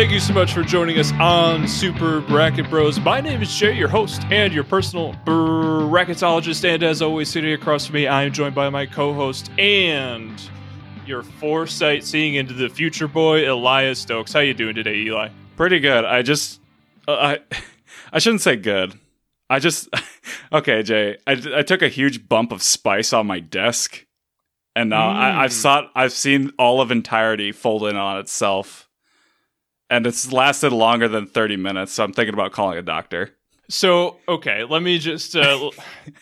Thank you so much for joining us on Super Bracket Bros. My name is Jay, your host and your personal bracketologist. And as always, sitting across from me, I am joined by my co host and your foresight seeing into the future boy, Elias Stokes. How you doing today, Eli? Pretty good. I just, uh, I, I shouldn't say good. I just, okay, Jay. I, I took a huge bump of spice on my desk, and now mm. I, I've saw, I've seen all of entirety fold in on itself and it's lasted longer than 30 minutes so i'm thinking about calling a doctor. So okay let me just uh,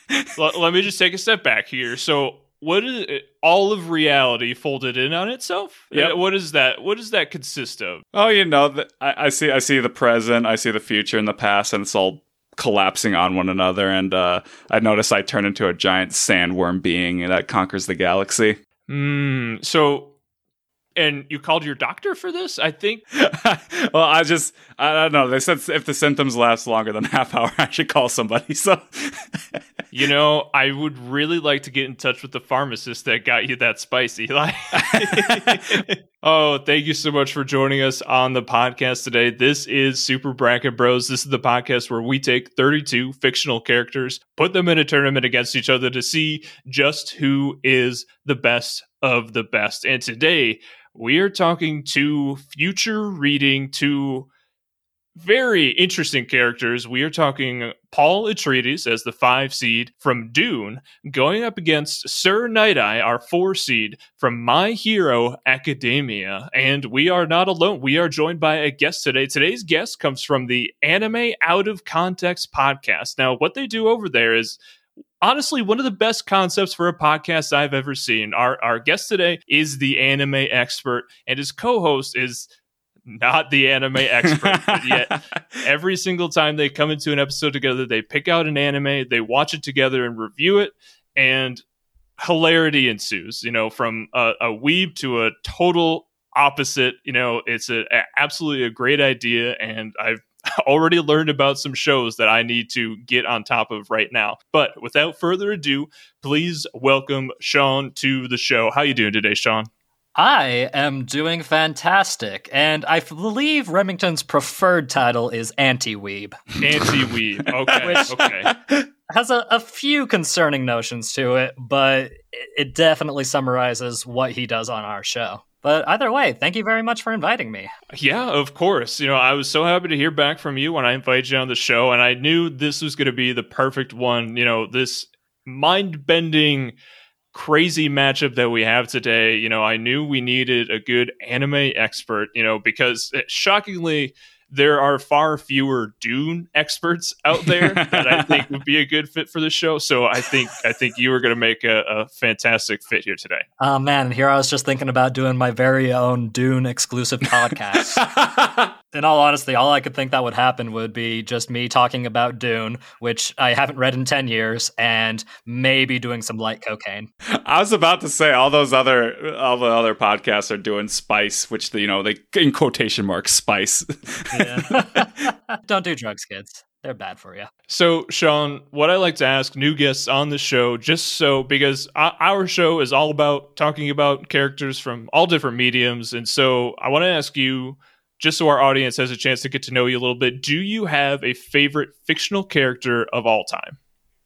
l- let me just take a step back here. So what is it, all of reality folded in on itself? Yeah what is that what does that consist of? Oh you know the, I, I, see i see the present i see the future and the past and it's all collapsing on one another. And uh, i notice i turn into a giant sandworm being that conquers the galaxy. Mm, so and you called your doctor for this? I think. well, I just I don't know. They said if the symptoms last longer than half hour, I should call somebody. So, you know, I would really like to get in touch with the pharmacist that got you that spicy Eli. oh, thank you so much for joining us on the podcast today. This is Super Bracket Bros. This is the podcast where we take 32 fictional characters, put them in a tournament against each other to see just who is the best of the best. And today we are talking to future reading to very interesting characters. We are talking Paul Atreides as the five seed from Dune, going up against Sir Night Eye, our four seed from My Hero Academia. And we are not alone. We are joined by a guest today. Today's guest comes from the Anime Out of Context podcast. Now, what they do over there is honestly one of the best concepts for a podcast I've ever seen. Our our guest today is the anime expert, and his co-host is not the anime expert. yet every single time they come into an episode together, they pick out an anime, they watch it together and review it, and hilarity ensues. You know, from a, a weeb to a total opposite. You know, it's a, a absolutely a great idea, and I've already learned about some shows that I need to get on top of right now. But without further ado, please welcome Sean to the show. How you doing today, Sean? I am doing fantastic, and I believe Remington's preferred title is anti-weeb. Anti-weeb, okay, Which okay. Has a, a few concerning notions to it, but it definitely summarizes what he does on our show. But either way, thank you very much for inviting me. Yeah, of course. You know, I was so happy to hear back from you when I invited you on the show, and I knew this was going to be the perfect one. You know, this mind bending, crazy matchup that we have today. You know, I knew we needed a good anime expert, you know, because eh, shockingly, there are far fewer Dune experts out there that I think would be a good fit for the show. So I think I think you are going to make a, a, fantastic fit here today. Oh man, here I was just thinking about doing my very own Dune exclusive podcast. in all honesty, all I could think that would happen would be just me talking about Dune, which I haven't read in 10 years, and maybe doing some light cocaine. I was about to say all those other all the other podcasts are doing spice, which you know they in quotation marks spice. yeah. Don't do drugs, kids. They're bad for you. So, Sean, what I like to ask new guests on the show, just so because our show is all about talking about characters from all different mediums, and so I want to ask you just so our audience has a chance to get to know you a little bit, do you have a favorite fictional character of all time?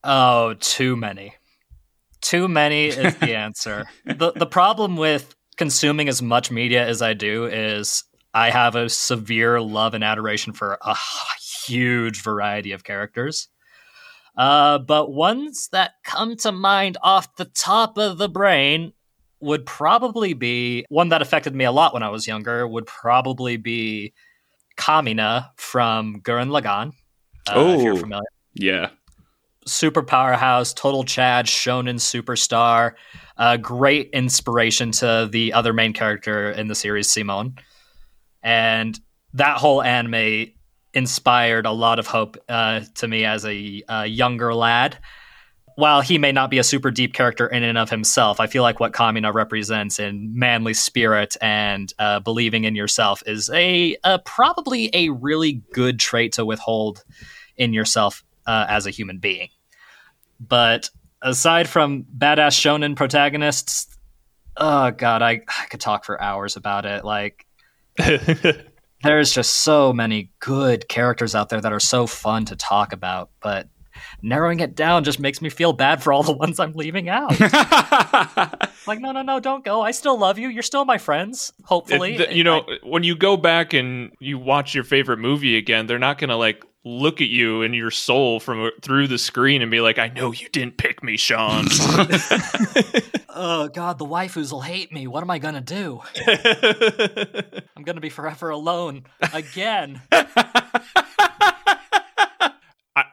Oh, too many. Too many is the answer. the The problem with consuming as much media as I do is I have a severe love and adoration for a huge variety of characters. Uh, but ones that come to mind off the top of the brain would probably be one that affected me a lot when I was younger. Would probably be Kamina from Gurren Lagann. Uh, oh, if you're familiar, yeah. Super powerhouse, total Chad, shonen superstar, uh, great inspiration to the other main character in the series, Simon, and that whole anime inspired a lot of hope uh, to me as a, a younger lad while he may not be a super deep character in and of himself, I feel like what Kamina represents in manly spirit and uh, believing in yourself is a, a, probably a really good trait to withhold in yourself uh, as a human being. But aside from badass shonen protagonists, oh god, I, I could talk for hours about it. Like there's just so many good characters out there that are so fun to talk about, but narrowing it down just makes me feel bad for all the ones I'm leaving out. like, no, no, no, don't go. I still love you. You're still my friends. Hopefully, It- the- you know, when you go back and you watch your favorite movie again, they're not gonna like look at you and your soul from uh, through the screen and be like, "I know you didn't pick me, Sean." oh god, the waifus will hate me. What am I gonna do? I'm gonna be forever alone again.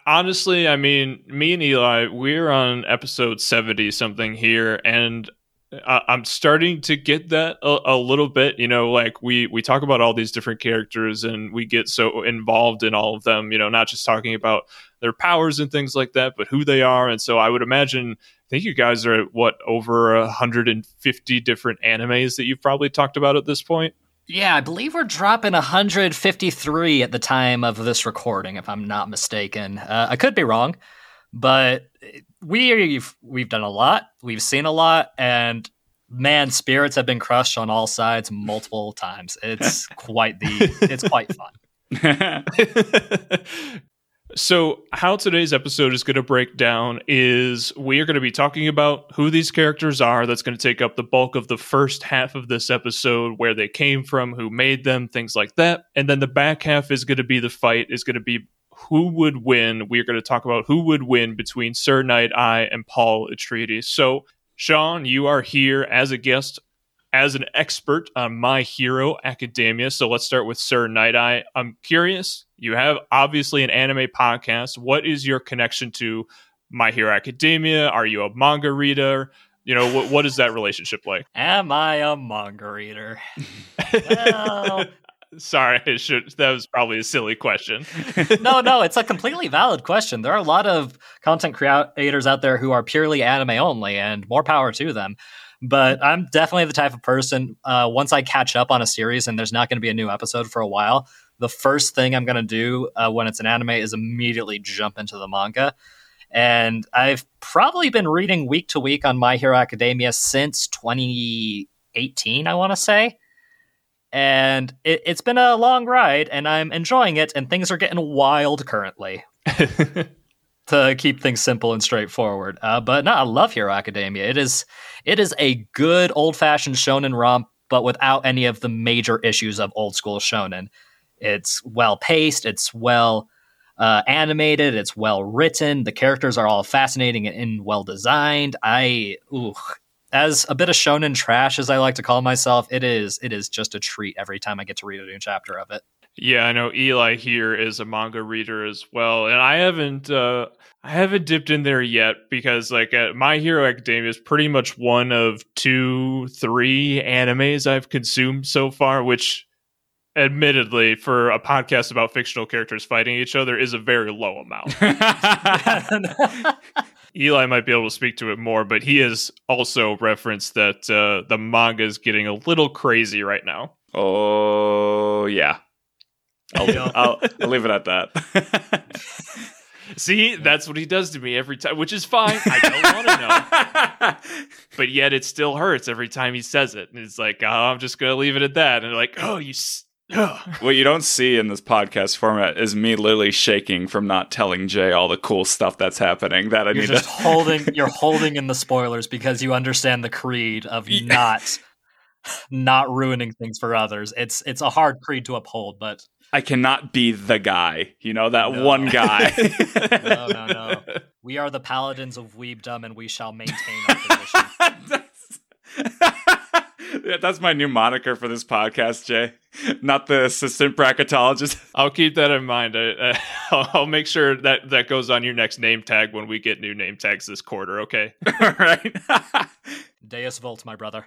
Honestly, I mean, me and Eli, we're on episode 70 something here, and I, I'm starting to get that a, a little bit. You know, like we, we talk about all these different characters and we get so involved in all of them, you know, not just talking about their powers and things like that, but who they are. And so I would imagine, I think you guys are at what, over 150 different animes that you've probably talked about at this point? Yeah, I believe we're dropping 153 at the time of this recording, if I'm not mistaken. Uh, I could be wrong, but we've we've done a lot, we've seen a lot, and man, spirits have been crushed on all sides multiple times. It's quite the it's quite fun. So, how today's episode is going to break down is we are going to be talking about who these characters are. That's going to take up the bulk of the first half of this episode, where they came from, who made them, things like that. And then the back half is going to be the fight, is going to be who would win. We're going to talk about who would win between Sir Night Eye and Paul Atreides. So, Sean, you are here as a guest as an expert on My Hero Academia. So let's start with Sir Night Eye. I'm curious. You have obviously an anime podcast. What is your connection to My Hero Academia? Are you a manga reader? You know, what, what is that relationship like? Am I a manga reader? well, Sorry, I should, that was probably a silly question. no, no, it's a completely valid question. There are a lot of content creators out there who are purely anime only, and more power to them. But I'm definitely the type of person. Uh, once I catch up on a series and there's not going to be a new episode for a while, the first thing I'm going to do uh, when it's an anime is immediately jump into the manga. And I've probably been reading week to week on My Hero Academia since 2018, I want to say. And it, it's been a long ride, and I'm enjoying it, and things are getting wild currently to keep things simple and straightforward. Uh, but no, I love Hero Academia. It is it is a good old fashioned shonen romp, but without any of the major issues of old school shonen. It's well paced. It's well uh, animated. It's well written. The characters are all fascinating and, and well designed. I ooh, as a bit of shonen trash as I like to call myself, it is it is just a treat every time I get to read a new chapter of it. Yeah, I know Eli here is a manga reader as well, and I haven't uh, I haven't dipped in there yet because like uh, My Hero Academia is pretty much one of two, three animes I've consumed so far, which admittedly for a podcast about fictional characters fighting each other is a very low amount. Eli might be able to speak to it more, but he has also referenced that uh, the manga is getting a little crazy right now. oh yeah. I'll, I'll, I'll leave it at that. See, that's what he does to me every time, which is fine. I don't want to know. But yet it still hurts every time he says it. And it's like, oh, I'm just going to leave it at that. And they're like, oh, you. S- what you don't see in this podcast format is me literally shaking from not telling Jay all the cool stuff that's happening that I You're need just to. holding you're holding in the spoilers because you understand the creed of Yeah. not not ruining things for others. It's it's a hard creed to uphold, but I cannot be the guy. You know that No. one guy. no, no, no. We are the paladins of weebdom and we shall maintain our position. that's, Yeah, that's my new moniker for this podcast, Jay. Not the assistant bracketologist. I'll keep that in mind. I, I, I'll, I'll make sure that that goes on your next name tag when we get new name tags this quarter. Okay. All right. Deus Vult, my brother.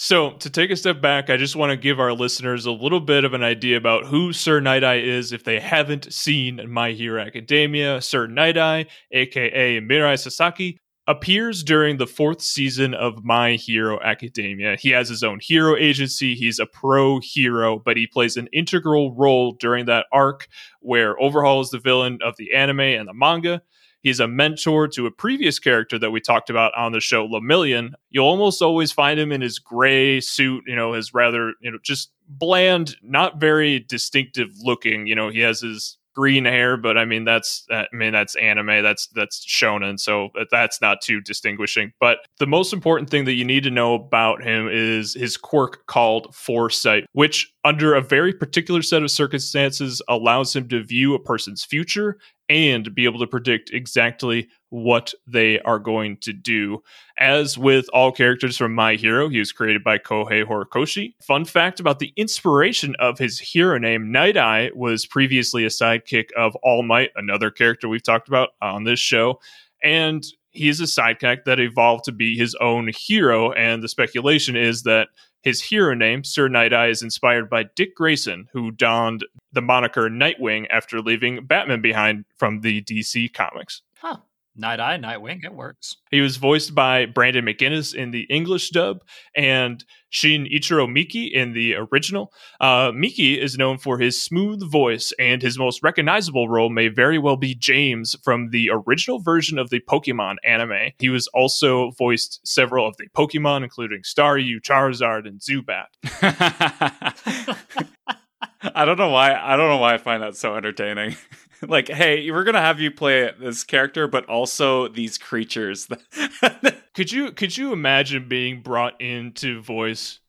So, to take a step back, I just want to give our listeners a little bit of an idea about who Sir Night Eye is if they haven't seen My Hero Academia. Sir Night Eye, aka Mirai Sasaki, appears during the fourth season of My Hero Academia. He has his own hero agency, he's a pro hero, but he plays an integral role during that arc where Overhaul is the villain of the anime and the manga. He's a mentor to a previous character that we talked about on the show, Lemillion. You'll almost always find him in his gray suit, you know, his rather, you know, just bland, not very distinctive looking. You know, he has his green hair, but I mean that's uh, I mean that's anime, that's that's shonen, so that's not too distinguishing. But the most important thing that you need to know about him is his quirk called foresight, which under a very particular set of circumstances allows him to view a person's future and be able to predict exactly what they are going to do. As with all characters from My Hero, he was created by Kohei Horikoshi. Fun fact about the inspiration of his hero name, Night Eye, was previously a sidekick of All Might, another character we've talked about on this show. And he is a sidekick that evolved to be his own hero. And the speculation is that his hero name, Sir Night Eye, is inspired by Dick Grayson, who donned the moniker Nightwing after leaving Batman behind from the DC comics. Huh. Night Eye, Nightwing, it works. He was voiced by Brandon McInnis in the English dub and Shinichiro Miki in the original. Uh, Miki is known for his smooth voice, and his most recognizable role may very well be James from the original version of the Pokemon anime. He was also voiced several of the Pokemon, including Staryu, Charizard, and Zubat. I don't know why. I don't know why I find that so entertaining. like, hey, we're gonna have you play this character, but also these creatures. could you could you imagine being brought into voice?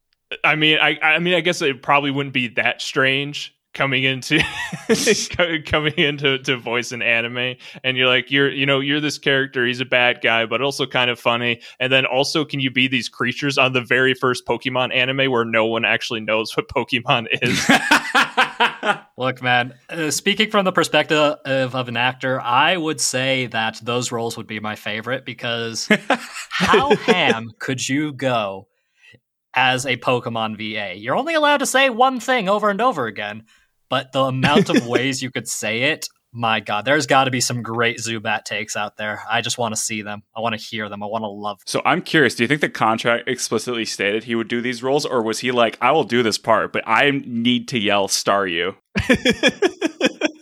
I mean, I I mean, I guess it probably wouldn't be that strange coming into coming into to voice an anime. And you're like you're you know you're this character. He's a bad guy but also kind of funny. And then also can you be these creatures on the very first pokemon anime where no one actually knows what pokemon is? Look man uh, speaking from the perspective of, of an actor i would say that those roles would be my favorite because how ham could you go as a Pokemon VA. You're only allowed to say one thing over and over again, but the amount of ways you could say it, my God, there's got to be some great Zubat takes out there. I just want to see them. I want to hear them. I want to love them. So I'm curious, do you think the contract explicitly stated he would do these roles, or was he like, I will do this part, but I need to yell Staryu"?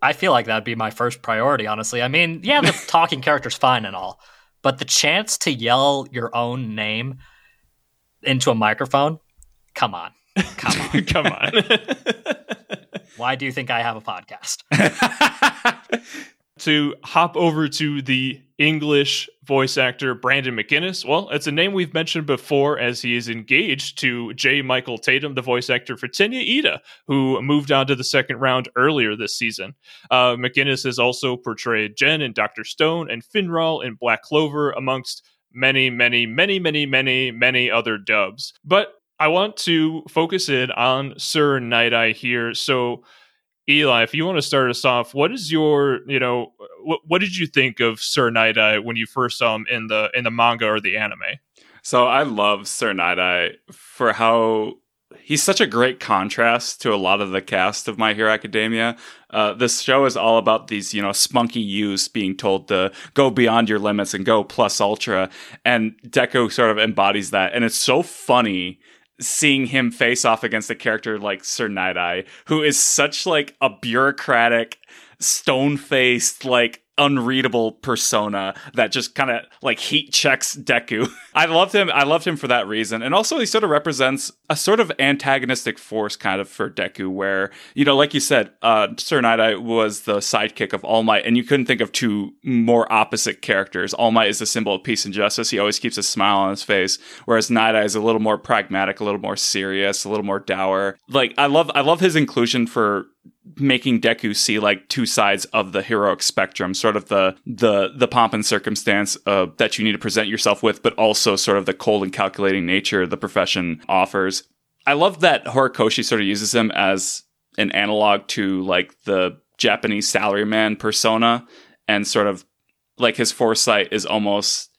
I feel like that'd be my first priority, honestly. I mean, yeah, the talking character's fine and all, but the chance to yell your own name into a microphone, come on. Come on. come on. Why do you think I have a podcast? to hop over to the English voice actor Brandon McInnis. Well, it's a name we've mentioned before as he is engaged to J. Michael Tatum, the voice actor for Tenya Iida, who moved on to the second round earlier this season. Uh, McInnis has also portrayed Gen in Doctor Stone and Finral in Black Clover, amongst many, many, many, many, many, many other dubs. But I want to focus in on Sir Night Eye here. So, Eli, if you want to start us off, what is your, you know, what, what did you think of Sir Night Eye when you first saw him in the in the manga or the anime? So I love Sir Night Eye for how he's such a great contrast to a lot of the cast of My Hero Academia. Uh, this show is all about these, you know, spunky youths being told to go beyond your limits and go plus ultra, and Deku sort of embodies that, and it's so funny seeing him face off against a character like Sir Night Eye, who is such like a bureaucratic, stone faced, like unreadable persona that just kind of like heat checks Deku. I loved him. I loved him for that reason. And also he sort of represents a sort of antagonistic force kind of for Deku where, you know, like you said, uh, Sir Night was the sidekick of All Might and you couldn't think of two more opposite characters. All Might is the symbol of peace and justice. He always keeps a smile on his face, whereas Night is a little more pragmatic, a little more serious, a little more dour. Like I love I love his inclusion for making Deku see like two sides of the heroic spectrum, sort of the the the pomp and circumstance uh, that you need to present yourself with, but also sort of the cold and calculating nature the profession offers. I love that Horikoshi sort of uses him as an analog to like the Japanese salaryman persona, and sort of like his foresight is almost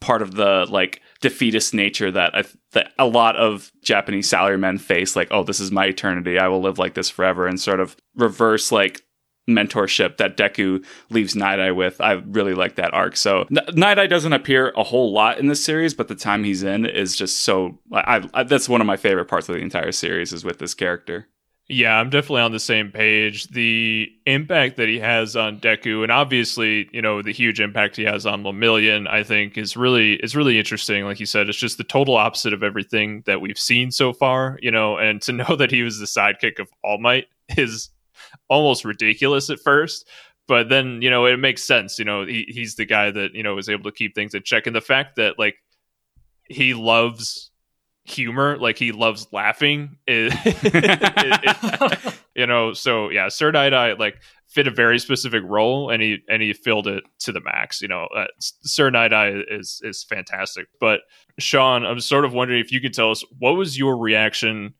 part of the like defeatist nature that I, that a lot of Japanese salarymen face. Like, oh, this is my eternity. I will live like this forever, and sort of reverse like mentorship that Deku leaves Night Eye with. I really like that arc. So N- Night Eye doesn't appear a whole lot in this series, but the time he's in is just so. I, I, that's one of my favorite parts of the entire series is with this character. Yeah, I'm definitely on the same page. The impact that he has on Deku, and obviously, you know, the huge impact he has on Lemillion, I think is really is really interesting. Like you said, it's just the total opposite of everything that we've seen so far, you know, and to know that he was the sidekick of All Might is almost ridiculous at first. But then, you know, it makes sense. You know, he, he's the guy that, you know, was able to keep things in check. And the fact that like he loves humor like he loves laughing it, it, it, you know so yeah sir night eye like fit a very specific role and he and he filled it to the max you know uh, sir night eye is is fantastic. But sean i'm sort of wondering if you could tell us what was your reaction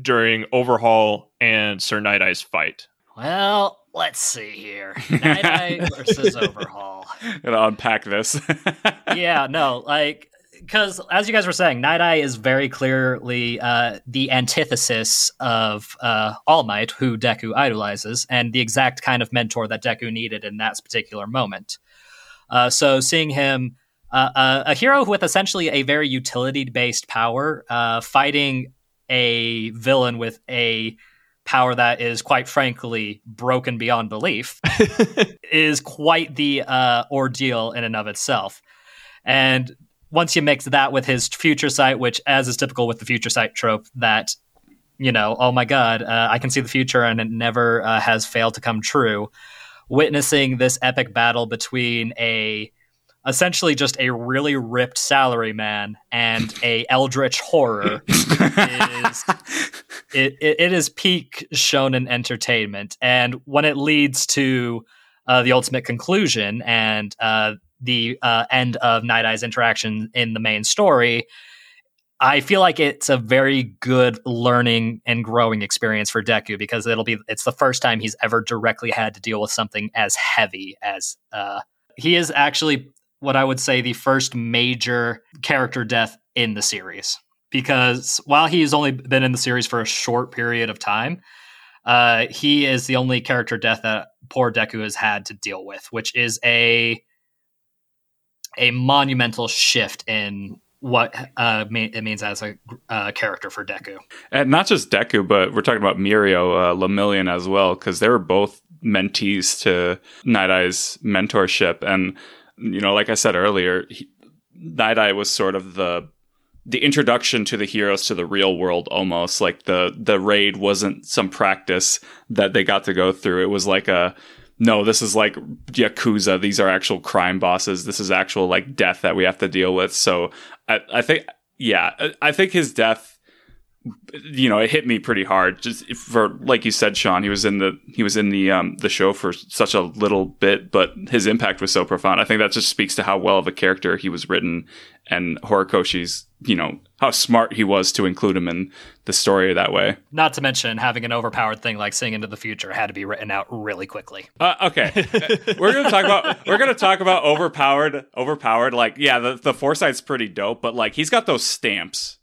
during overhaul and sir night eye's fight? Well let's see here. Night eye versus overhaul. Gonna unpack this. Yeah no like because as you guys were saying, Night Eye is very clearly uh, the antithesis of uh, All Might, who Deku idolizes, and the exact kind of mentor that Deku needed in that particular moment. Uh, so seeing him, uh, uh, a hero with essentially a very utility-based power, uh, fighting a villain with a power that is quite frankly broken beyond belief, is quite the ordeal in and of itself. And once you mix that with his future sight, which, as is typical with the future sight trope, that you know, oh my god, uh, I can see the future, and it never uh, has failed to come true. Witnessing this epic battle between a essentially just a really ripped salaryman and a eldritch horror is it, it, it is peak shonen entertainment and when it leads to uh, the ultimate conclusion and uh, the uh, end of Night Eye's interaction in the main story, I feel like it's a very good learning and growing experience for Deku because it'll be it's the first time he's ever directly had to deal with something as heavy as uh, he is actually what I would say the first major character death in the series because while he's only been in the series for a short period of time, uh, he is the only character death that poor Deku has had to deal with, which is a a monumental shift in what uh, it means as a uh, character for Deku. And not just Deku, but we're talking about Mirio, uh, Lemillion as well, because they were both mentees to Night Eye's mentorship. And, you know, like I said earlier, he, Night Eye was sort of the the introduction to the heroes to the real world almost like the the raid wasn't some practice that they got to go through it was like a no, this is like Yakuza. These are actual crime bosses. This is actual like death that we have to deal with. So I, I think, yeah, I think his death, you know, it hit me pretty hard. Just for like you said, Sean, he was in the he was in the um the show for such a little bit, but his impact was so profound. I think that just speaks to how well of a character he was written, and Horikoshi's you know how smart he was to include him in the story that way. Not to mention having an overpowered thing like seeing into the future had to be written out really quickly. Uh, okay, we're gonna talk about we're gonna talk about overpowered. Overpowered, like yeah, the the foresight's pretty dope, but like he's got those stamps.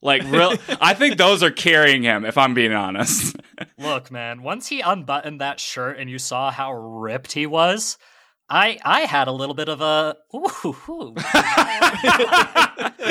Like real, I think those are carrying him. If I'm being honest. Look, man, once he unbuttoned that shirt and you saw how ripped he was, I I had a little bit of a ooh, ooh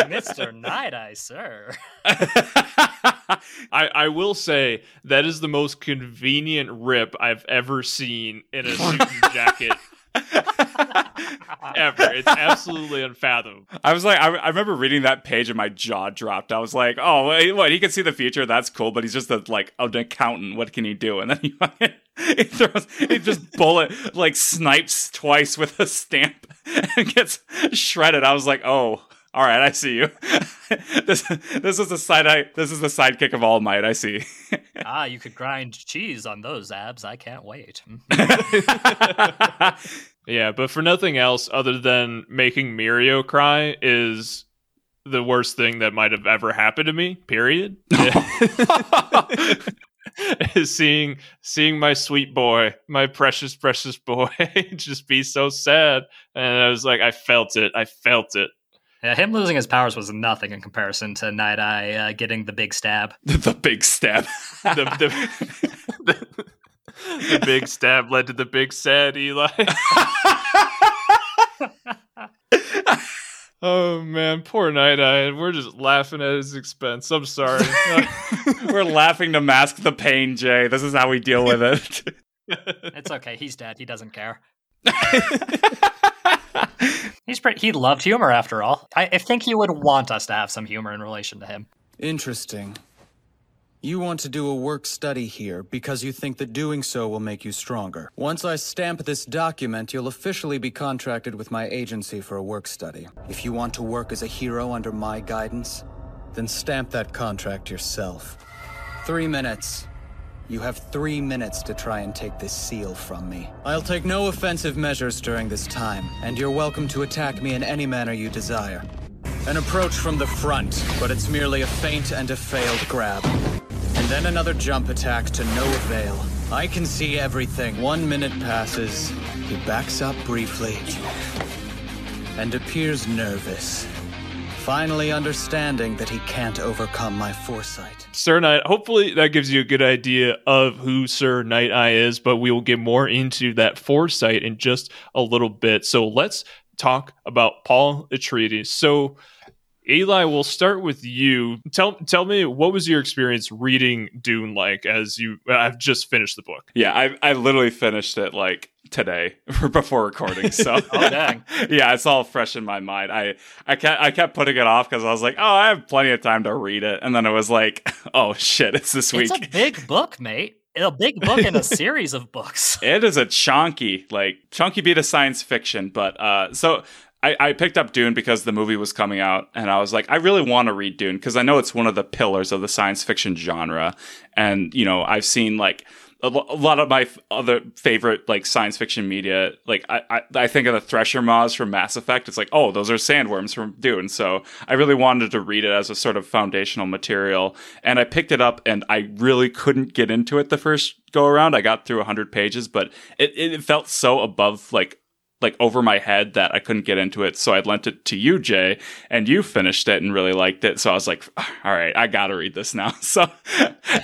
Mr. Night Eye, sir. I, I will say that is the most convenient rip I've ever seen in a suit and jacket ever. It's absolutely unfathomable. I was like, I, I, remember reading that page and my jaw dropped. I was like, oh, wait, what? He can see the future. That's cool, but he's just a, like an accountant. What can he do? And then he, he throws, he just bullet like snipes twice with a stamp and gets shredded. I was like, oh. All right, I see you. this this is the side I this is the sidekick of All Might. I see. ah, you could grind cheese on those abs. I can't wait. yeah, but for nothing else other than making Mirio cry is the worst thing that might have ever happened to me. Period. is seeing seeing my sweet boy, my precious precious boy, just be so sad, and I was like, I felt it. I felt it. Yeah, him losing his powers was nothing in comparison to Night Eye uh, getting the big stab. the big stab. the, the, the, the, big stab led to the big sad Eli. Oh man, poor Night Eye. We're just laughing at his expense. I'm sorry. We're laughing to mask the pain, Jay. This is how we deal with it. it's okay. He's dead. He doesn't care. He's pretty. He loved humor after all. I, I think he would want us to have some humor in relation to him. Interesting. You want to do a work study here because you think that doing so will make you stronger. Once I stamp this document, you'll officially be contracted with my agency for a work study. If you want to work as a hero under my guidance, then stamp that contract yourself. Three minutes. You have three minutes to try and take this seal from me. I'll take no offensive measures during this time, and you're welcome to attack me in any manner you desire. An approach from the front, but it's merely a feint and a failed grab. And then another jump attack to no avail. I can see everything. One minute passes. He backs up briefly and appears nervous finally understanding that he can't overcome my foresight. Sir Knight, hopefully that gives you a good idea of who Sir Night Eye is, but we will get more into that foresight in just a little bit. So let's talk about Paul Atreides. So Eli, we'll start with you. Tell tell me what was your experience reading Dune like as you I've just finished the book. Yeah, I I literally finished it like today before recording. So oh, dang. yeah, it's all fresh in my mind. I I kept I kept putting it off because I was like, oh, I have plenty of time to read it, and then it was like, oh shit, it's this week. It's a big book, mate. A big book in a series of books. It is a chunky, like chunky beat of science fiction. But uh, so I, I, picked up Dune because the movie was coming out, and I was like, I really want to read Dune because I know it's one of the pillars of the science fiction genre, and you know, I've seen like a, lot of my f- other favorite like science fiction media. Like I, I, I, think of the Thresher Maws from Mass Effect. It's like, oh, those are sandworms from Dune. So I really wanted to read it as a sort of foundational material, and I picked it up, and I really couldn't get into it the first go around. I got through hundred pages, but it, it felt so above like like over my head that I couldn't get into it. So I lent it to you, Jay, and you finished it and really liked it. So I was like, all right, I got to read this now. So,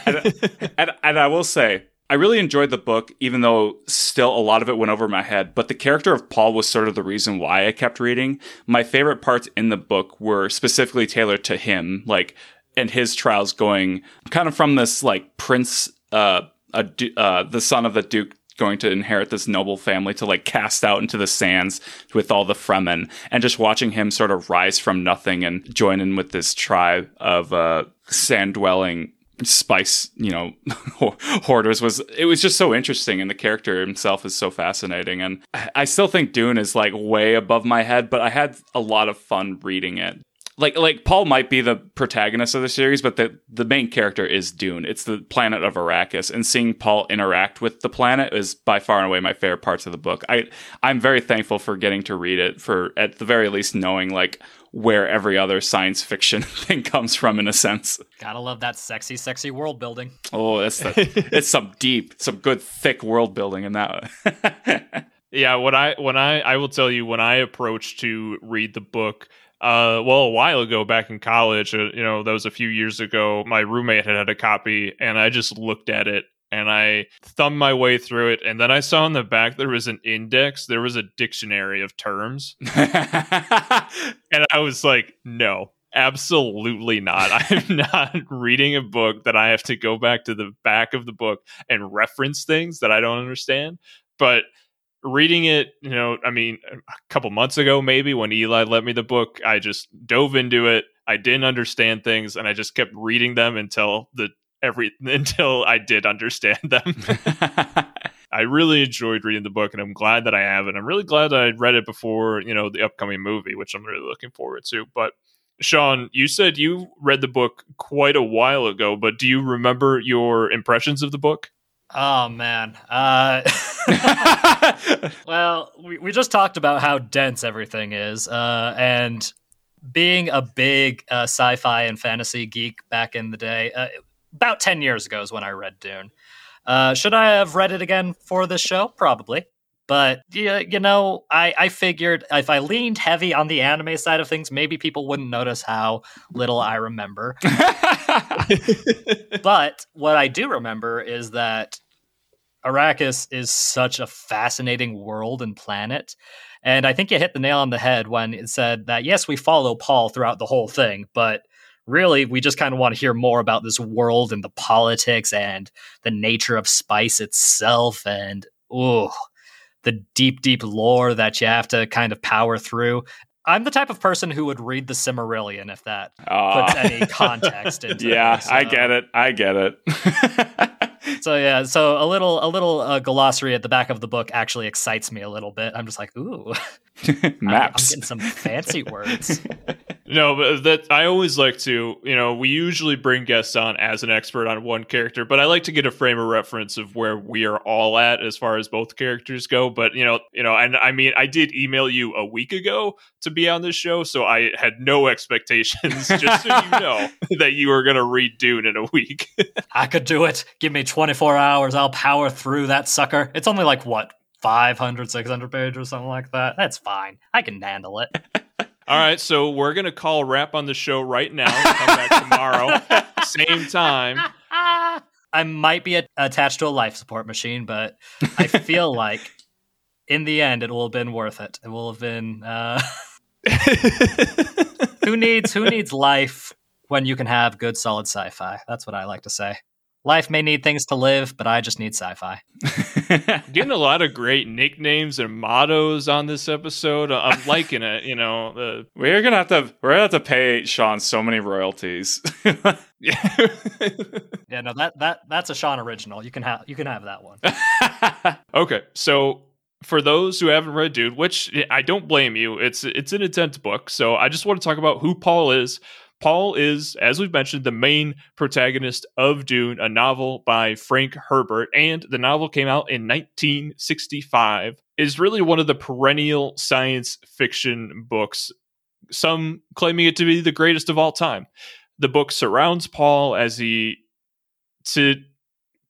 and, and, and, I will say, I really enjoyed the book, even though still a lot of it went over my head. But the character of Paul was sort of the reason why I kept reading. My favorite parts in the book were specifically tailored to him, like, and his trials going kind of from this, like, prince, uh, a, uh, the son of the Duke going to inherit this noble family to like cast out into the sands with all the Fremen and just watching him sort of rise from nothing and join in with this tribe of uh, sand dwelling spice you know hoarders was it was just so interesting and the character himself is so fascinating and i still think dune is like way above my head but i had a lot of fun reading it like like Paul might be the protagonist of the series, but the the main character is Dune. It's the planet of Arrakis, and seeing Paul interact with the planet is by far and away my favorite parts of the book. I I'm very thankful for getting to read it for at the very least knowing like where every other science fiction thing comes from in a sense. Gotta love that sexy, sexy world building. Oh, that's the, it's some deep, some good thick world building in that. yeah, when I when I I will tell you when I approached to read the book uh, well, a while ago back in college, uh, you know, that was a few years ago, my roommate had had a copy and I just looked at it and I thumbed my way through it. And then I saw in the back there was an index, there was a dictionary of terms. and I was like, no, absolutely not. I'm not reading a book that I have to go back to the back of the book and reference things that I don't understand. But reading it, you know, I mean, a couple months ago, maybe when Eli lent me the book, I just dove into it. I didn't understand things, and I just kept reading them until the every until I did understand them. I really enjoyed reading the book, and I'm glad that I have it. I'm really glad that I read it before, you know, the upcoming movie, which I'm really looking forward to. But Sean, you said you read the book quite a while ago, but do you remember your impressions of the book? Oh man. Uh, well, we, we just talked about how dense everything is, uh, and being a big uh, sci-fi and fantasy geek back in the day, uh, about ten years ago is when I read Dune. Uh, should I have read it again for this show? Probably. But yeah, you know, I, I figured if I leaned heavy on the anime side of things, maybe people wouldn't notice how little I remember. but what I do remember is that Arrakis is such a fascinating world and planet. And I think you hit the nail on the head when it said that, yes, we follow Paul throughout the whole thing, but really we just kind of want to hear more about this world and the politics and the nature of spice itself and, oh, the deep, deep lore that you have to kind of power through. I'm the type of person who would read the Silmarillion if that uh, puts any context into yeah, it. Yeah, I get it. I get it. so yeah, so a little a little uh, glossary at the back of the book actually excites me a little bit. I'm just like, ooh, maps. I'm, I'm getting some fancy words. No, but that I always like to, you know, we usually bring guests on as an expert on one character, but I like to get a frame of reference of where we are all at as far as both characters go. But you know, you know, and I mean, I did email you a week ago to be on this show, so I had no expectations. just so you know that you were going to read Dune in a week. I could do it. Give me 24 hours. I'll power through that sucker. It's only like what 500, 600 pages or something like that. That's fine. I can handle it. All right, so we're gonna call wrap on the show right now. Come back tomorrow, same time. I might be a- attached to a life support machine, but I feel like in the end it will have been worth it. It will have been. Uh... who needs who needs life when you can have good solid sci-fi? That's what I like to say. Life may need things to live, but I just need sci-fi. Getting a lot of great nicknames and mottos on this episode. I'm liking it. You know, uh, we're gonna have to we're gonna have to pay Sean so many royalties. yeah, yeah. No, that that that's a Sean original. You can have you can have that one. okay, so for those who haven't read Dude, which I don't blame you, it's it's an intense book. So I just want to talk about who Paul is, Paul is, as we've mentioned, the main protagonist of Dune, a novel by Frank Herbert, and the novel came out in 1965. It is really one of the perennial science fiction books, some claiming it to be the greatest of all time. The book surrounds Paul as he, to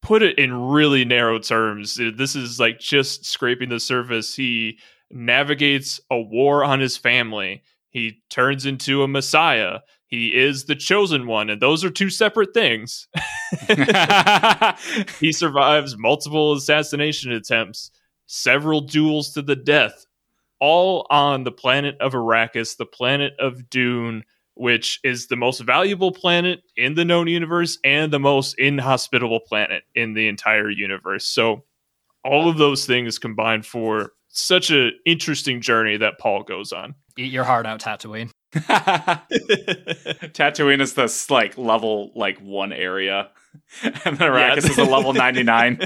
put it in really narrow terms, this is like just scraping the surface. He navigates a war on his family. He turns into a messiah he is the chosen one, and those are two separate things. he survives multiple assassination attempts, several duels to the death, all on the planet of Arrakis, the planet of Dune, which is the most valuable planet in the known universe and the most inhospitable planet in the entire universe. So, all of those things combined for such an interesting journey that Paul goes on. Eat your heart out, Tatooine. Tatooine is this like level like one area, and then Arrakis yeah. is a level ninety nine.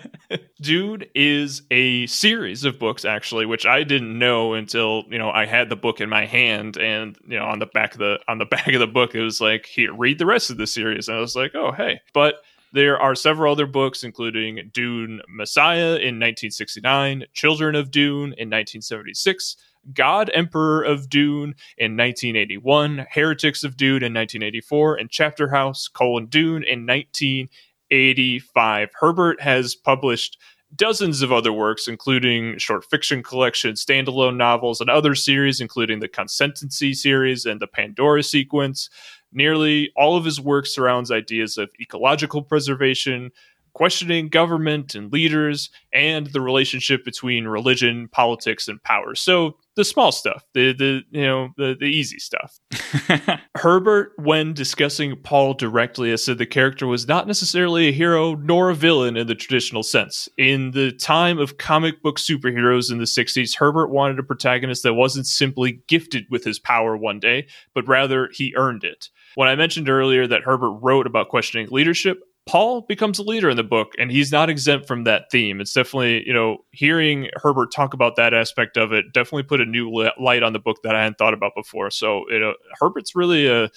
Dune is a series of books actually, which I didn't know until you know I had the book in my hand, and you know on the back of the on the back of the book it was like here read the rest of the series, and I was like oh hey, but there are several other books, including Dune Messiah in 1969, Children of Dune in 1976, God Emperor of Dune in 1981, Heretics of Dune in 1984, and Chapter House colon Dune in 1985. Herbert has published dozens of other works, including short fiction collections, standalone novels, and other series, including the ConSentiency series and the Pandora sequence. Nearly all of his work surrounds ideas of ecological preservation, questioning government and leaders, and the relationship between religion, politics, and power. So the small stuff, the the you know the the easy stuff. Herbert, when discussing Paul directly, has said the character was not necessarily a hero nor a villain in the traditional sense. In the time of comic book superheroes in the '60s, Herbert wanted a protagonist that wasn't simply gifted with his power one day, but rather he earned it. When I mentioned earlier that Herbert wrote about questioning leadership, Paul becomes a leader in the book, and he's not exempt from that theme. It's definitely, you know, hearing Herbert talk about that aspect of it definitely put a new light on the book that I hadn't thought about before. So, you know, Herbert's really a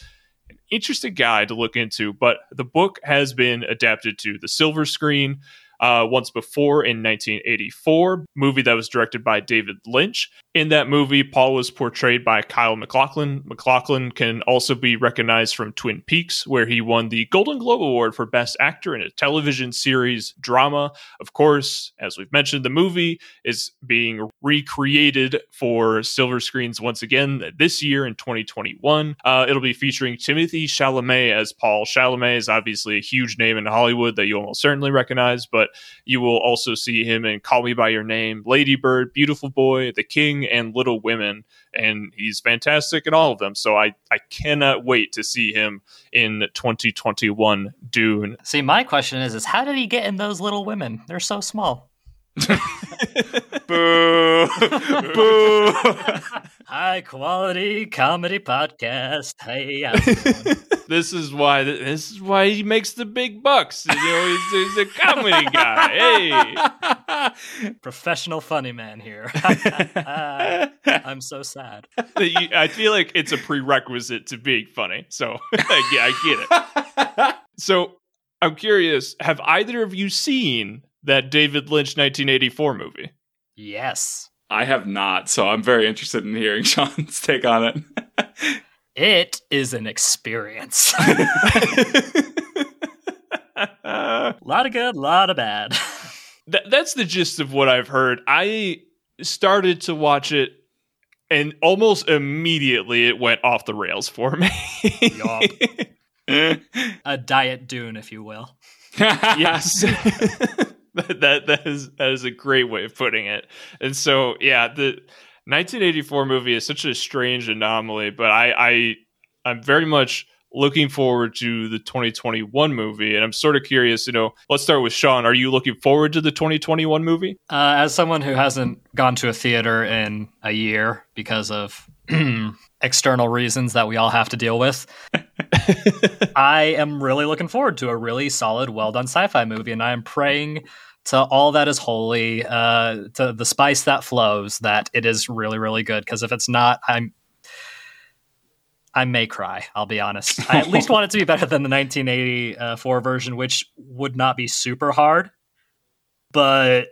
an interesting guy to look into. But the book has been adapted to the silver screen uh, once before in 1984, movie that was directed by David Lynch. In that movie, Paul was portrayed by Kyle MacLachlan. MacLachlan can also be recognized from Twin Peaks, where he won the Golden Globe Award for Best Actor in a Television Series Drama. Of course, as we've mentioned, the movie is being recreated for silver screens once again this year in 2021. Uh, it'll be featuring Timothée Chalamet as Paul. Chalamet is obviously a huge name in Hollywood that you almost certainly recognize, but you will also see him in Call Me by Your Name, Lady Bird, Beautiful Boy, The King, and Little Women, and he's fantastic in all of them. So I I cannot wait to see him in 2021 Dune. See, my question is, is how did he get in those Little Women? They're so small. Boo! Boo! High quality comedy podcast. Hey, how's it going? this is why this is why he makes the big bucks. You know, he's, he's a comedy guy. Hey, professional funny man here. I'm so sad. I feel like it's a prerequisite to being funny. So yeah, I get it. So I'm curious: Have either of you seen that David Lynch 1984 movie? Yes. I have not, so I'm very interested in hearing Sean's take on it. It is an experience. a lot of good, a lot of bad. Th- that's the gist of what I've heard. I started to watch it, and almost immediately it went off the rails for me. Yup. A diet dune, if you will. yes, that, that is that is a great way of putting it. And so, yeah, the 1984 movie is such a strange anomaly, but I I I'm very much looking forward to the 2021 movie, and I'm sort of curious. You know, let's start with Sean. Are you looking forward to the 2021 movie? Uh, as someone who hasn't gone to a theater in a year because of external reasons that we all have to deal with, I am really looking forward to a really solid, well done sci fi movie. And I am praying to all that is holy, uh, to the spice that flows, that it is really, really good. Because if it's not, I'm. I may cry. I'll be honest. I at least want it to be better than the 1984 version, which would not be super hard. But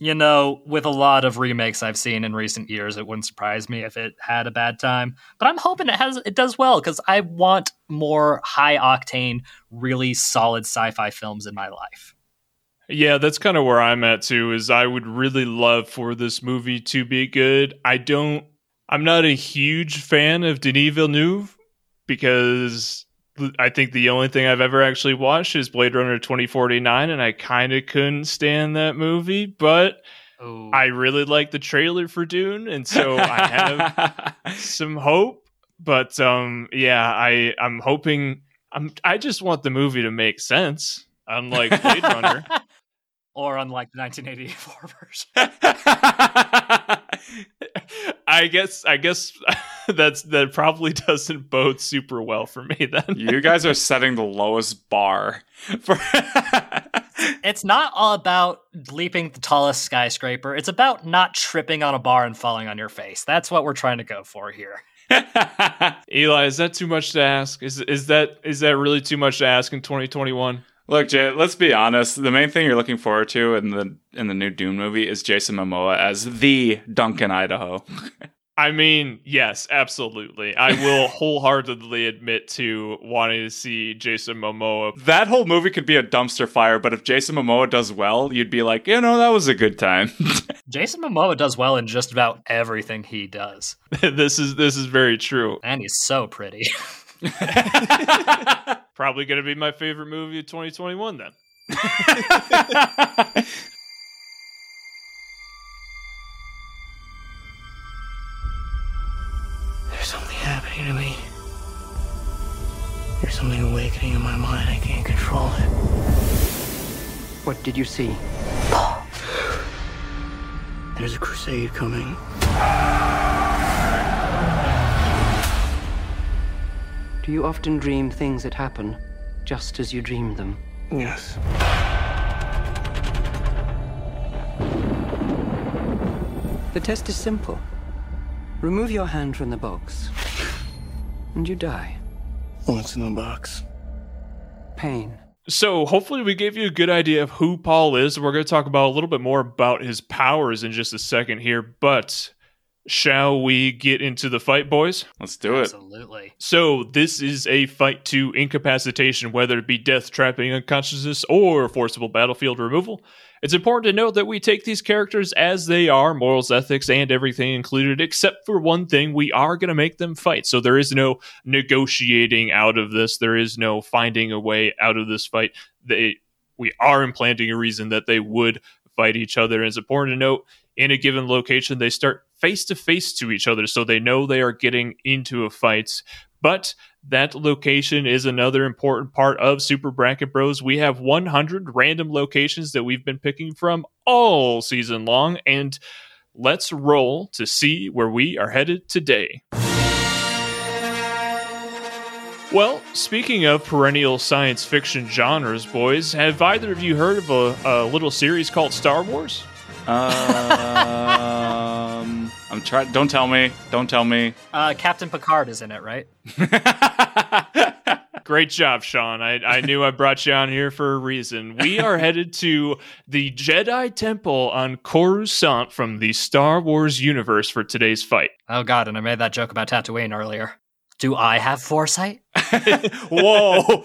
you know, with a lot of remakes I've seen in recent years, it wouldn't surprise me if it had a bad time. But I'm hoping it has it does well because I want more high octane, really solid sci-fi films in my life. Yeah, that's kind of where I'm at too. Is I would really love for this movie to be good. I don't. I'm not a huge fan of Denis Villeneuve because I think the only thing I've ever actually watched is Blade Runner 2049, and I kind of couldn't stand that movie. But Ooh. I really like the trailer for Dune, and so I have some hope. But um, yeah, I I'm hoping. I'm. I just want the movie to make sense. Unlike Blade Runner. or unlike the 1984 version. I guess I guess that's that probably doesn't bode super well for me then. you guys are setting the lowest bar for. It's not all about leaping the tallest skyscraper. It's about not tripping on a bar and falling on your face. That's what we're trying to go for here. Eli, is that too much to ask? Is is that is that really too much to ask in 2021? Look, Jay. Let's be honest. The main thing you're looking forward to in the in the new Dune movie is Jason Momoa as the Duncan Idaho. I mean, yes, absolutely. I will wholeheartedly admit to wanting to see Jason Momoa. That whole movie could be a dumpster fire, but if Jason Momoa does well, you'd be like, you know, that was a good time. Jason Momoa does well in just about everything he does. this is this is very true. And he's so pretty. Probably going to be my favorite movie of 2021 then. There's something happening to me. There's something awakening in my mind. I can't control it. What did you see? There's a crusade coming. Do you often dream things that happen just as you dreamed them? Yes. The test is simple. Remove your hand from the box, and you die. What's in the box? Pain. So, hopefully, we gave you a good idea of who Paul is. We're going to talk about a little bit more about his powers in just a second here. But shall we get into the fight, boys? Let's do it. Absolutely. So, this is a fight to incapacitation, whether it be death, trapping, unconsciousness, or forcible battlefield removal. It's important to note that we take these characters as they are, morals, ethics, and everything included, except for one thing we are going to make them fight. So there is no negotiating out of this, there is no finding a way out of this fight. They we are implanting a reason that they would fight each other. And it's important to note in a given location, they start face to face to each other, so they know they are getting into a fight. But that location is another important part of Super Bracket Bros. We have 100 random locations that we've been picking from all season long, and let's roll to see where we are headed today. Well, speaking of perennial science fiction genres, boys, have either of you heard of a, a little series called Star Wars? Um, I'm trying. Don't tell me. Don't tell me. Uh, Captain Picard is in it, right? Great job, Sean. I, I knew I brought you on here for a reason. We are headed to the Jedi Temple on Coruscant from the Star Wars universe for today's fight. Oh god, and I made that joke about Tatooine earlier. Do I have foresight? Whoa.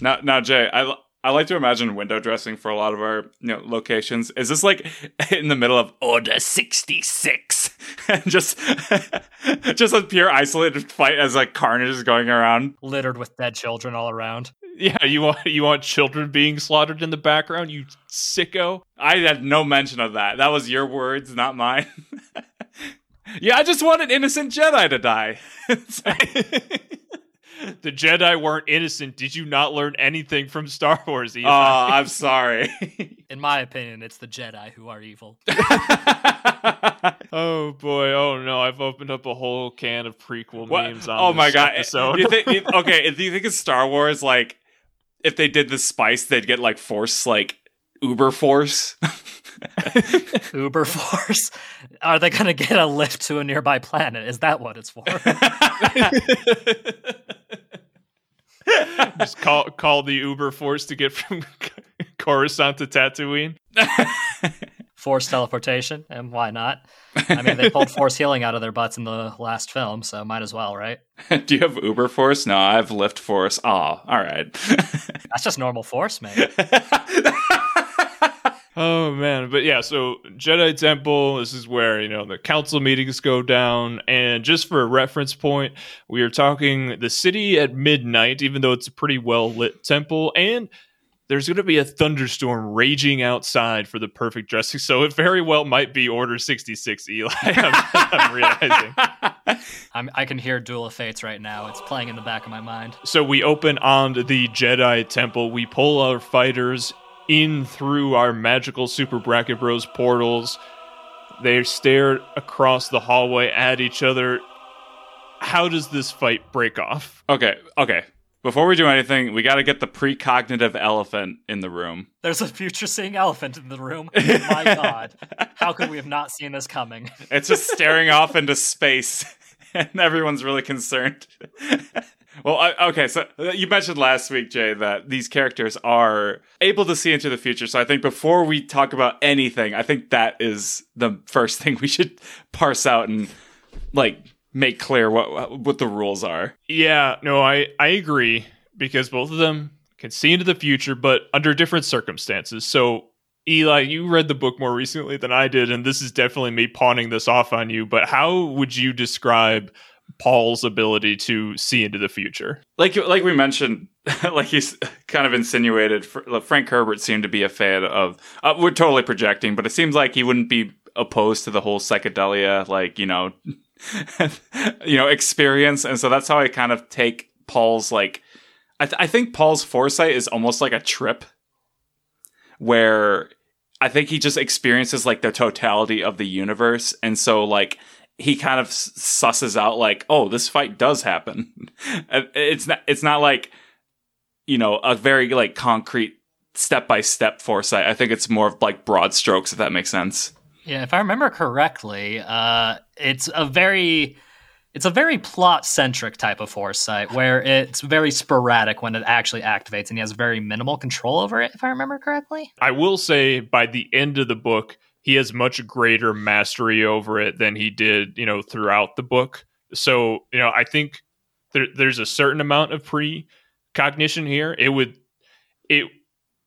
now, now, Jay, I I like to imagine window dressing for a lot of our you know locations. Is this like in the middle of Order sixty six, and just just a pure isolated fight as like carnage is going around? Littered with dead children all around. Yeah, you want you want children being slaughtered in the background, you sicko. I had no mention of that. That was your words, not mine. yeah, I just wanted innocent Jedi to die. The Jedi weren't innocent. Did you not learn anything from Star Wars? Eli? Oh, I'm sorry. In my opinion, it's the Jedi who are evil. oh boy! Oh no! I've opened up a whole can of prequel What? memes on. Oh this my god! episode. You think, okay, do you think it's Star Wars? Like, if they did the spice, they'd get like force, like Uber Force. Uber Force. Are they going to get a lift to a nearby planet? Is that what it's for? Just call call the Uber Force to get from Coruscant to Tatooine. force teleportation, and why not? I mean, they pulled force healing out of their butts in the last film, so might as well, right? do you have Uber Force? No, I have Lift Force. Oh, all right. That's just normal force, man. Oh man, but yeah, so Jedi Temple, this is where, you know, the council meetings go down and just for a reference point, we are talking the city at midnight even though it's a pretty well lit temple and there's going to be a thunderstorm raging outside for the perfect dressing. So it very well might be Order 66 Eli. I'm, I'm realizing. I'm, I can hear Duel of Fates right now. It's playing in the back of my mind. So we open on the Jedi Temple. We pull our fighters in through our magical Super Bracket Bros portals. They stare across the hallway at each other. How does this fight break off? okay, okay. Before we do anything, we got to get the precognitive elephant in the room. There's a future seeing elephant in the room. My god. How could we have not seen this coming? It's just staring off into space, and everyone's really concerned. well, I, okay, so uh, you mentioned last week, Jay, that these characters are able to see into the future. So I think before we talk about anything, I think that is the first thing we should parse out and like make clear what what the rules are. Yeah, no, I, I agree because both of them can see into the future, but under different circumstances. So, Eli, you read the book more recently than I did, and this is definitely me pawning this off on you. But how would you describe Paul's ability to see into the future? like like we mentioned, like he's kind of insinuated. Frank Herbert seemed to be a fan of. Uh, we're totally projecting, but it seems like he wouldn't be opposed to the whole psychedelia, like you know, you know, experience. And so that's how I kind of take Paul's like. I, th- I think Paul's foresight is almost like a trip, where I think he just experiences like the totality of the universe, and so like he kind of susses out like, oh, this fight does happen. It's not. It's not like you know a very like concrete step by step foresight. I think it's more of like broad strokes, if that makes sense. Yeah, if I remember correctly, uh, it's a very it's a very plot centric type of foresight where it's very sporadic when it actually activates and he has very minimal control over it, if I remember correctly. I will say by the end of the book, he has much greater mastery over it than he did, you know, throughout the book. So, you know, I think there, there's a certain amount of precognition here. It would, it,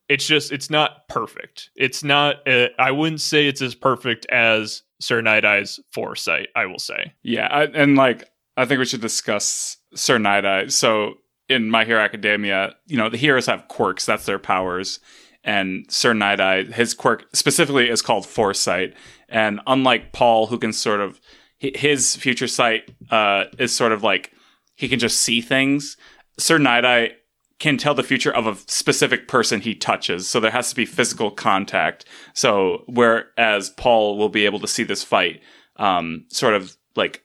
it's just, it's not perfect. It's not, uh, I wouldn't say it's as perfect as Sir Night Eye's foresight, I will say. Yeah, I, and like I think we should discuss Sir Night Eye. So in My Hero Academia, you know, the heroes have quirks. That's their powers. And Sir Night Eye, his quirk specifically is called Foresight. And unlike Paul, who can sort of, his future sight uh, is sort of like he can just see things. Sir Night Eye can tell the future of a specific person he touches. So there has to be physical contact. So whereas Paul will be able to see this fight, um, sort of like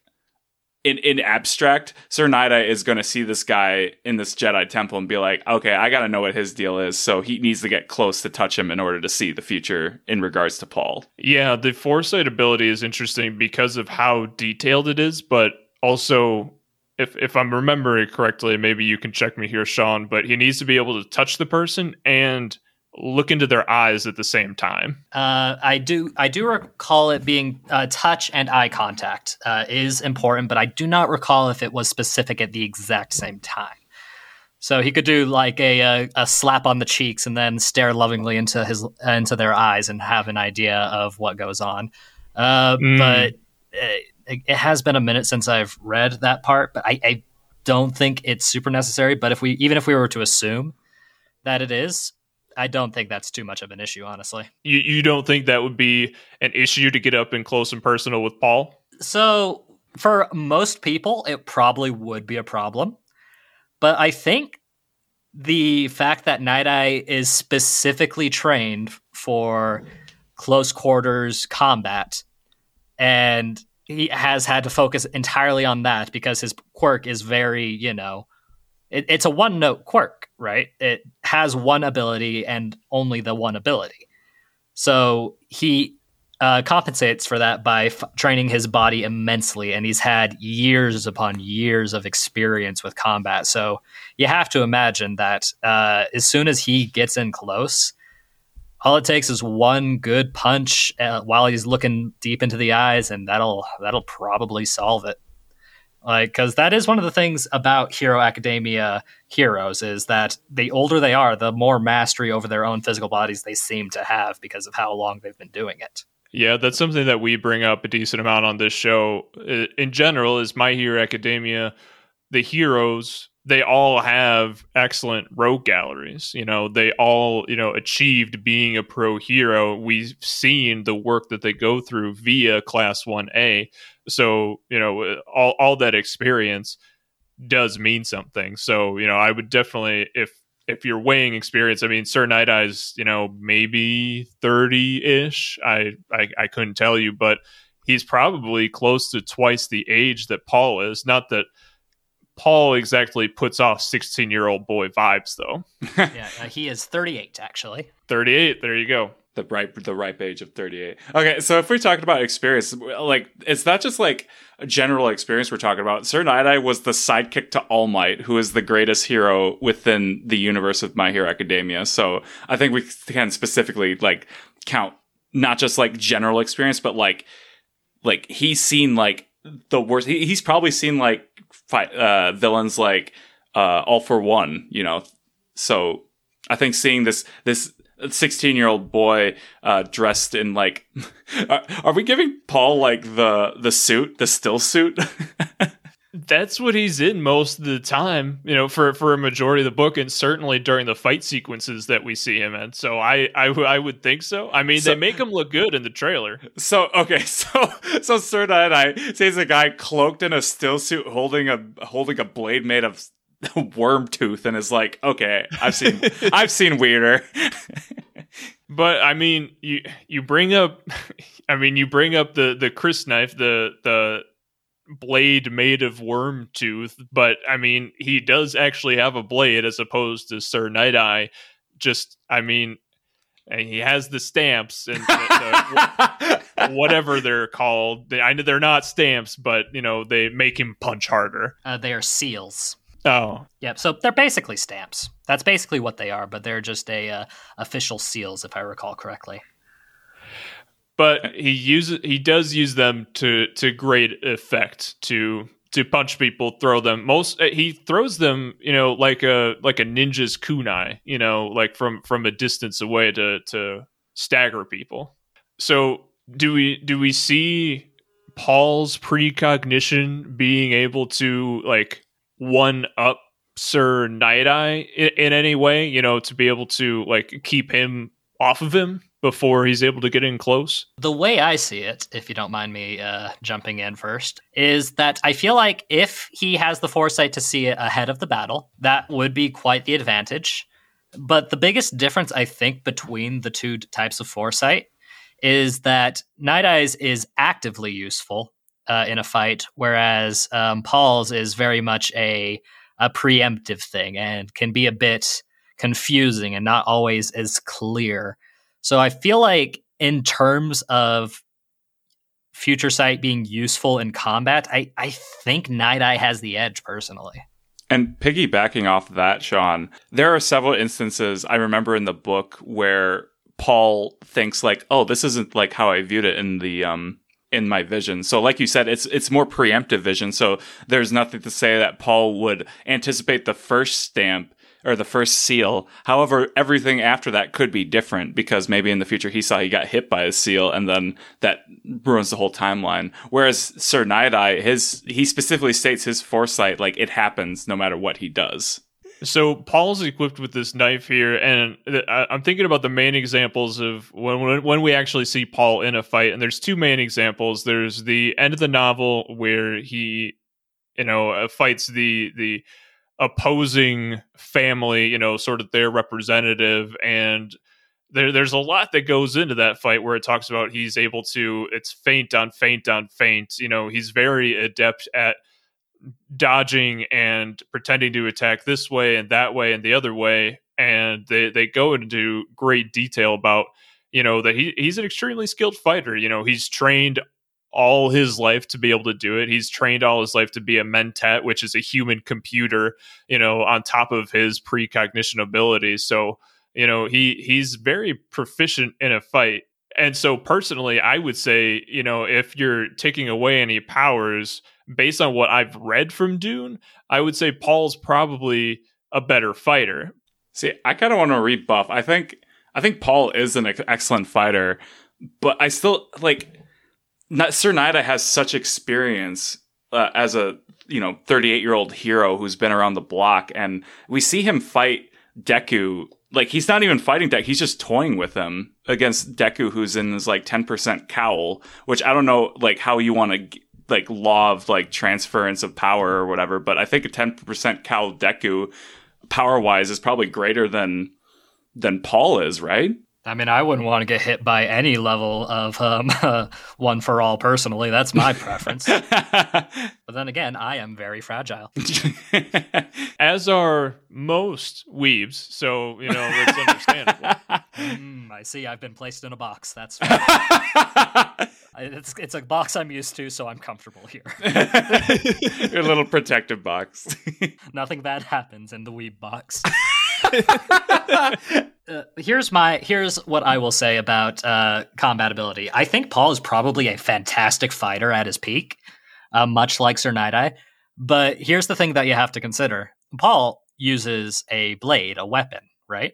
in, in abstract, Sir Night Eye is going to see this guy in this Jedi temple and be like, okay, I got to know what his deal is. So he needs to get close to touch him in order to see the future in regards to Paul. Yeah, the foresight ability is interesting because of how detailed it is, but also if if I'm remembering correctly, maybe you can check me here, Sean, but he needs to be able to touch the person and look into their eyes at the same time. Uh, I do I do recall it being uh, touch and eye contact uh, is important, but I do not recall if it was specific at the exact same time. So he could do like a, a, a slap on the cheeks and then stare lovingly into his into their eyes and have an idea of what goes on. Mm. But uh, it, it, has been a minute since I've read that part, but I, I don't think it's super necessary. But if we even if we were to assume that it is, I don't think that's too much of an issue, honestly. You you don't think that would be an issue to get up and close and personal with Paul? So for most people, it probably would be a problem. But I think the fact that Night Eye is specifically trained for close quarters combat and he has had to focus entirely on that because his quirk is very, you know, it, it's a one note quirk, right? It has one ability and only the one ability. So he uh, compensates for that by f- training his body immensely, and he's had years upon years of experience with combat. So you have to imagine that uh, as soon as he gets in close, all it takes is one good punch uh, while he's looking deep into the eyes, and that'll that'll probably solve it. Like, because that is one of the things about Hero Academia heroes is that the older they are, the more mastery over their own physical bodies they seem to have because of how long they've been doing it. Yeah, that's something that we bring up a decent amount on this show. In general, is My Hero Academia, the heroes they all have excellent rogue galleries. You know, they all, you know, achieved being a pro hero. We've seen the work that they go through via class 1A. So, you know, all, all that experience does mean something. So, you know, I would definitely, if, if you're weighing experience, I mean, Sir Night Eye's, you know, maybe 30 ish. I, I, I couldn't tell you, but he's probably close to twice the age that Paul is. Not that, Paul exactly puts off 16 year old boy vibes, though. yeah, uh, he is 38, actually. 38, there you go. The ripe, the ripe age of 38. Okay, so if we're talking about experience, like, it's not just like a general experience we're talking about. Sir Night Eye was the sidekick to All Might, who is the greatest hero within the universe of My Hero Academia. So I think we can specifically, like, count not just like general experience, but like, like he's seen like the worst. He, he's probably seen like fight uh, villains like uh, All for One. You know, so I think seeing this this 16 year old boy uh, dressed in like are, are, we giving paul like the the suit the still suit that's what he's in most of the time, you know, for for a majority of the book, and certainly during the fight sequences that we see him in. So I I, I would think so. I mean, so, they make him look good in the trailer. So okay, so so Sir Night Eye sees a guy cloaked in a still suit, holding a holding a blade made of worm tooth, and is like, okay, I've seen I've seen weirder. but I mean, you you bring up, I mean, you bring up the the crysknife, the the blade made of worm tooth, but I mean, he does actually have a blade as opposed to Sir Night Eye. Just, I mean, and he has the stamps and the, the, whatever they're called. They, I know they're not stamps, but you know they make him punch harder. Uh, they are seals. Oh, yep. So they're basically stamps. That's basically what they are, but they're just a uh, official seals, if I recall correctly but he uses he does use them to to great effect to to punch people, throw them. Most uh, he throws them, you know, like a like a ninja's kunai, you know, like from from a distance away to to stagger people. So do we do we see Paul's precognition being able to like one up Sir Night Eye in, in any way, you know, to be able to like keep him off of him before he's able to get in close? The way I see it, if you don't mind me uh, jumping in first, is that I feel like if he has the foresight to see it ahead of the battle, that would be quite the advantage. But the biggest difference, I think, between the two types of foresight is that Night Eyes is actively useful uh, in a fight, whereas um, Paul's is very much a a preemptive thing and can be a bit confusing and not always as clear. So I feel like in terms of future sight being useful in combat, I, I think Night Eye has the edge personally. And piggybacking off that, Sean, there are several instances I remember in the book where Paul thinks like, "Oh, this isn't like how I viewed it in the um in my vision. So like you said, it's it's more preemptive vision. So there's nothing to say that Paul would anticipate the first stamp or the first seal. However, everything after that could be different because maybe in the future he saw he got hit by a seal and then that ruins the whole timeline. Whereas Sir Night Eye, his he specifically states his foresight like it happens no matter what he does. So Paul's equipped with this knife here, and I'm thinking about the main examples of when when we actually see Paul in a fight. And there's two main examples. There's the end of the novel where he, you know, uh, fights the the opposing family, you know, sort of their representative, and there, there's a lot that goes into that fight where it talks about he's able to it's feint on feint on feint. You know, he's very adept at dodging and pretending to attack this way and that way and the other way. And they they go into great detail about you know that he he's an extremely skilled fighter. You know he's trained all his life to be able to do it he's trained all his life to be a Mentat, which is a human computer you know on top of his precognition abilities so you know he he's very proficient in a fight and so personally i would say you know if you're taking away any powers based on what I've read from Dune, I would say Paul's probably a better fighter. See, I kind of want to rebuff. I think I think Paul is an ex- excellent fighter, but I still like Sir Eye has such experience uh, as a you know 38 year old hero who's been around the block, and we see him fight Deku. Like he's not even fighting Deku; he's just toying with him against Deku, who's in his like 10% cowl. Which I don't know, like how you want to like law of like transference of power or whatever. But I think a ten percent cowl Deku power wise is probably greater than than Paul is, right? I mean, I wouldn't want to get hit by any level of um, uh, one for all. Personally, that's my preference. but then again, I am very fragile. As are most weebs, so you know it's understandable. Mm, I see. I've been placed in a box. That's it's it's a box I'm used to, so I'm comfortable here. Your little protective box. Nothing bad happens in the weeb box. Uh, here's my here's what I will say about uh, combat ability. I think Paul is probably a fantastic fighter at his peak, uh, much like Sir Night Eye. But here's the thing that you have to consider: Paul uses a blade, a weapon, right?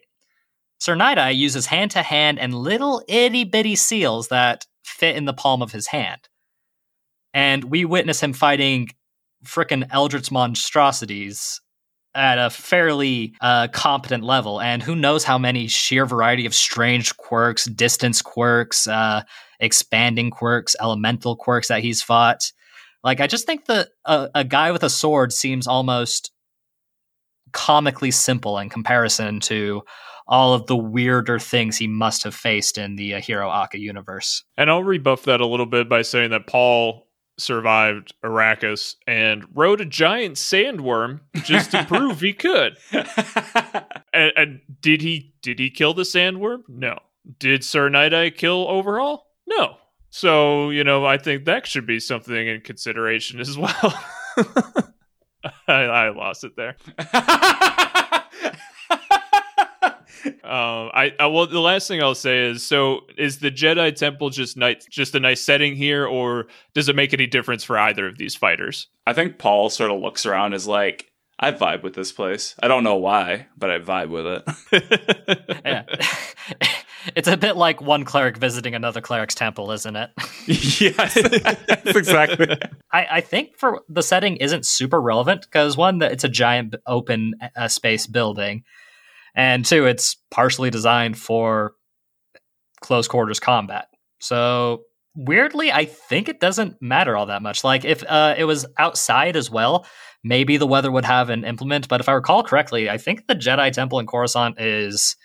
Sir Night Eye uses hand to hand and little itty bitty seals that fit in the palm of his hand. And we witness him fighting frickin' Eldritch monstrosities at a fairly uh, competent level. And who knows how many sheer variety of strange quirks, distance quirks, uh, expanding quirks, elemental quirks that he's fought. Like, I just think that a, a guy with a sword seems almost comically simple in comparison to all of the weirder things he must have faced in the uh, HeroAca universe. And I'll rebuff that a little bit by saying that Paul survived Arrakis and rode a giant sandworm just to prove he could. and, and, did he did he kill the sandworm? No. Did Sir Night Eye kill Overhaul? No. So, you know, I think that should be something in consideration as well. I, I lost it there. Um, I, I well, the last thing I'll say is, so is the Jedi Temple just nice, just a nice setting here, or does it make any difference for either of these fighters? I think Paul sort of looks around as like, I vibe with this place. I don't know why, but I vibe with it. yeah. It's a bit like one cleric visiting another cleric's temple, isn't it? yes, that's exactly. I, I think for the setting isn't super relevant because one, that it's a giant open uh, space building, and two, it's partially designed for close quarters combat. So weirdly, I think it doesn't matter all that much. Like if uh, it was outside as well, maybe the weather would have an implement. But if I recall correctly, I think the Jedi Temple in Coruscant is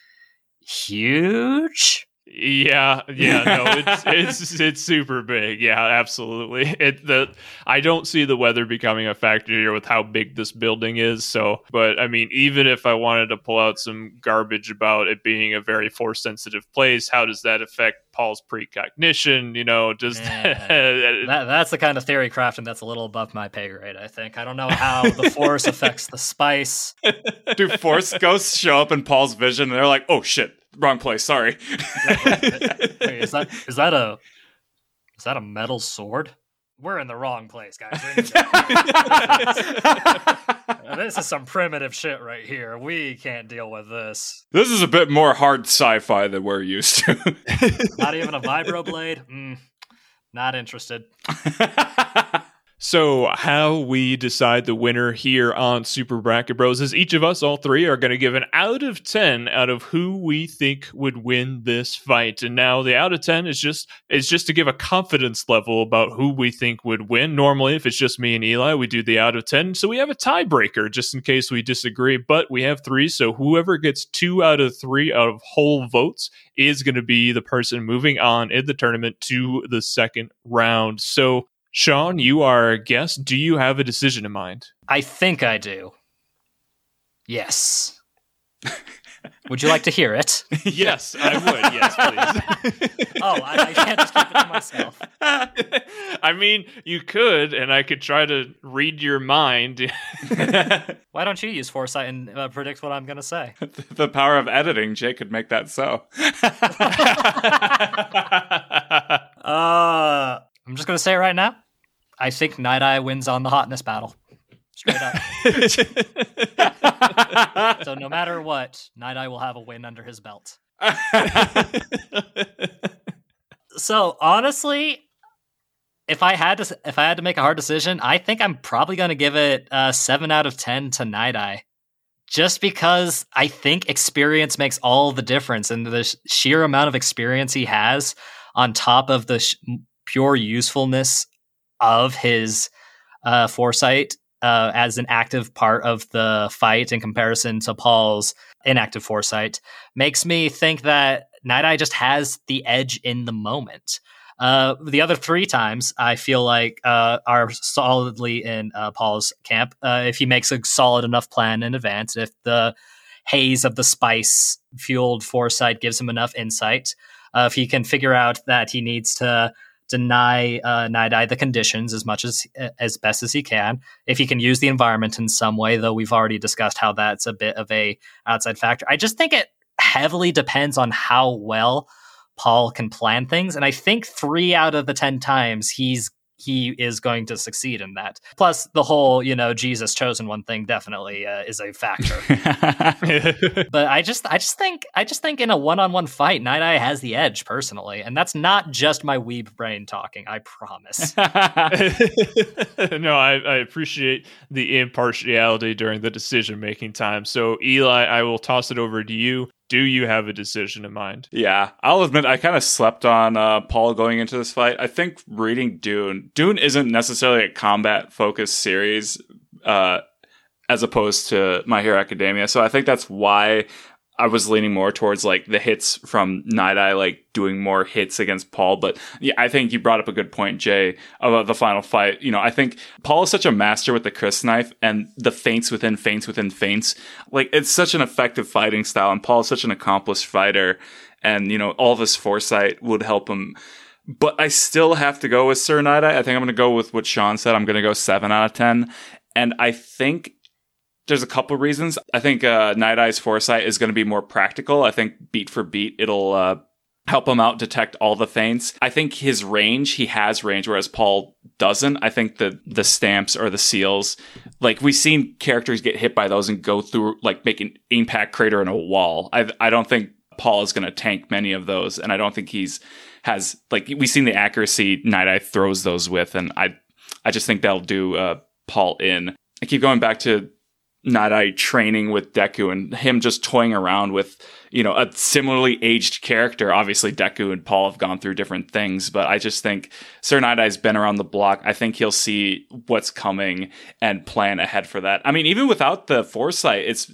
huge. Yeah, yeah, no, it's it's it's super big. Yeah, absolutely. It the I don't see the weather becoming a factor here with how big this building is. So, but I mean, even if I wanted to pull out some garbage about it being a very force sensitive place, how does that affect Paul's precognition? You know, does that, that's the kind of theory crafting that's a little above my pay grade. I think I don't know how the force affects the spice. Do force ghosts show up in Paul's vision and they're like, "Oh shit." wrong place. Sorry. Wait, is that is that a is that a metal sword? We're in the wrong place, guys. this is some primitive shit right here. We can't deal with this. This is a bit more hard sci-fi than we're used to. Not even a vibroblade. Mm, not interested. So, how we decide the winner here on Super Bracket Bros is each of us, all three, are going to give an out of 10 out of who we think would win this fight. And now the out of 10 is just is just to give a confidence level about who we think would win. Normally, if it's just me and Eli, we do the out of 10. So we have a tiebreaker just in case we disagree, but we have three. So whoever gets two out of three out of whole votes is going to be the person moving on in the tournament to the second round. So Sean, you are a guest. Do you have a decision in mind? I think I do. Yes. would you like to hear it? yes, I would. Yes, please. oh, I, I, can't just keep it to myself. I mean, you could, and I could try to read your mind. Why don't you use foresight and uh, predict what I'm going to say? the power of editing, Jay could make that so. uh, I'm just going to say it right now. I think Night Eye wins on the hotness battle. Straight up. so no matter what, Night Eye will have a win under his belt. so honestly, if I had to if I had to make a hard decision, I think I'm probably going to give it a seven out of ten to Night Eye, just because I think experience makes all the difference, and the sheer amount of experience he has on top of the sh- pure usefulness of his uh, foresight uh, as an active part of the fight in comparison to Paul's inactive foresight makes me think that Night Eye just has the edge in the moment. Uh, the other three times, I feel like uh, are solidly in uh, Paul's camp. Uh, if he makes a solid enough plan in advance, if the haze of the spice fueled foresight gives him enough insight, uh, if he can figure out that he needs to deny uh, Eye the conditions as much as as best as he can. If he can use the environment in some way, though we've already discussed how that's a bit of a outside factor. I just think it heavily depends on how well Paul can plan things, and I think three out of the ten times he's he is going to succeed in that. Plus, the whole you know Jesus chosen one thing definitely uh, is a factor. but I just I just think I just think in a one on one fight, Night Eye has the edge personally, and that's not just my weeb brain talking. I promise. no, I, I appreciate the impartiality during the decision making time. So Eli, I will toss it over to you do you have a decision in mind? Yeah, I'll admit I kind of slept on uh, Paul going into this fight. I think reading Dune, Dune isn't necessarily a combat focused series. Uh, as opposed to My Hero Academia. So I think that's why I was leaning more towards like the hits from Night Eye, like doing more hits against Paul. But yeah, I think you brought up a good point, Jay, about the final fight. You know, I think Paul is such a master with the crysknife and the feints within feints within feints. Like it's such an effective fighting style, and Paul is such an accomplished fighter. And you know, all of his foresight would help him. But I still have to go with Sir Night Eye. I think I'm going to go with what Sean said. I'm going to go seven out of ten. And I think there's a couple reasons. I think uh, Night Eye's foresight is going to be more practical. I think beat for beat, it'll uh, help him out detect all the feints. I think his range, he has range, whereas Paul doesn't. I think the the stamps or the seals, like we've seen characters get hit by those and go through like make an impact crater in a wall. I I don't think Paul is going to tank many of those, and I don't think he's has like we've seen the accuracy Night Eye throws those with, and I I just think that'll do uh, Paul in. I keep going back to Eye training with Deku and him just toying around with, you know, a similarly aged character. Obviously, Deku and Paul have gone through different things, but I just think Sir Eye's been around the block. I think he'll see what's coming and plan ahead for that. I mean, even without the foresight, it's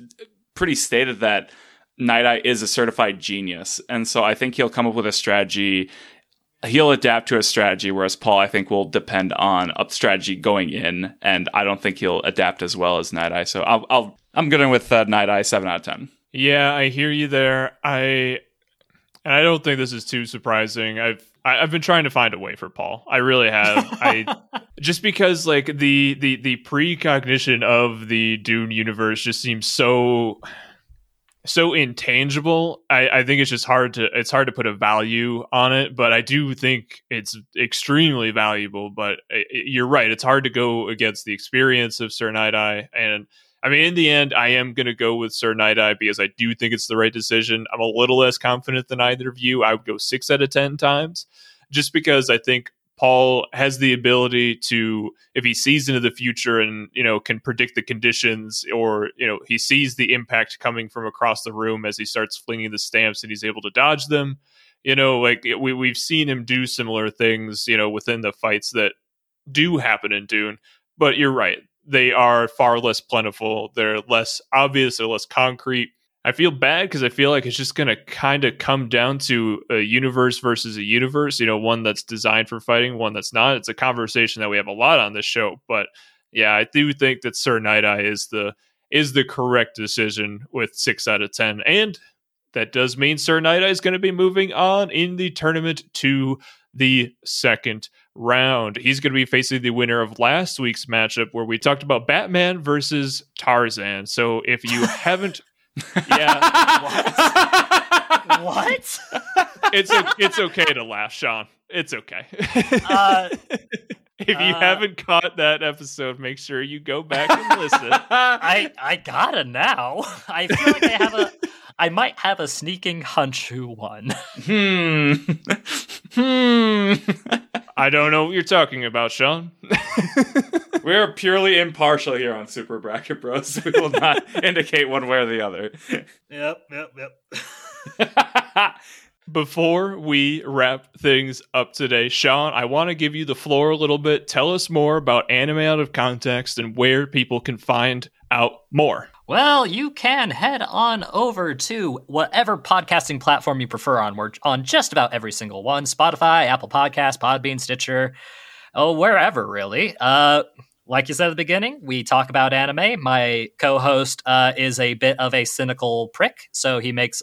pretty stated that Night is a certified genius. And so I think he'll come up with a strategy he'll adapt to a strategy, whereas Paul, I think, will depend on a strategy going in, and I don't think he'll adapt as well as Night Eye. So I'll, I'll I'm going with uh, Night Eye seven out of ten. Yeah, I hear you there. I and I don't think this is too surprising. I've I, have i have been trying to find a way for Paul. I really have. I just because like the the the precognition of the Dune universe just seems so so intangible. I, I think it's just hard to it's hard to put a value on it, but I do think it's extremely valuable. But it, you're right; it's hard to go against the experience of Sir Night Eye, and I mean, in the end, I am going to go with Sir Night Eye because I do think it's the right decision. I'm a little less confident than either of you. I would go six out of ten times, just because I think Paul has the ability to, if he sees into the future and you know can predict the conditions, or you know he sees the impact coming from across the room as he starts flinging the stamps and he's able to dodge them. You know, like we we've seen him do similar things, you know, within the fights that do happen in Dune. But you're right; they are far less plentiful. They're less obvious. They're less concrete. I feel bad because I feel like it's just going to kind of come down to a universe versus a universe, you know, one that's designed for fighting, one that's not. It's a conversation that we have a lot on this show, but yeah, I do think that Sir Night Eye is the is the correct decision with 6 out of 10 and that does mean Sir Night Eye is going to be moving on in the tournament to the second round. He's going to be facing the winner of last week's matchup where we talked about Batman versus Tarzan. So if you haven't yeah. what? what? It's it's okay to laugh, Sean. It's okay. Uh, if you uh, haven't caught that episode, make sure you go back and listen. I I gotta now. I feel like I have a. I might have a sneaking hunch who won. Hmm. hmm. I don't know what you're talking about, Sean. We're purely impartial here on Super Bracket Bros. We will not indicate one way or the other. Yep, yep, yep. Before we wrap things up today, Sean, I want to give you the floor a little bit. Tell us more about Anime Out of Context and where people can find out more. Well, you can head on over to whatever podcasting platform you prefer on. We're on just about every single one Spotify, Apple Podcasts, Podbean, Stitcher, oh, wherever really. Uh, like you said at the beginning, we talk about anime. My co host uh, is a bit of a cynical prick, so he makes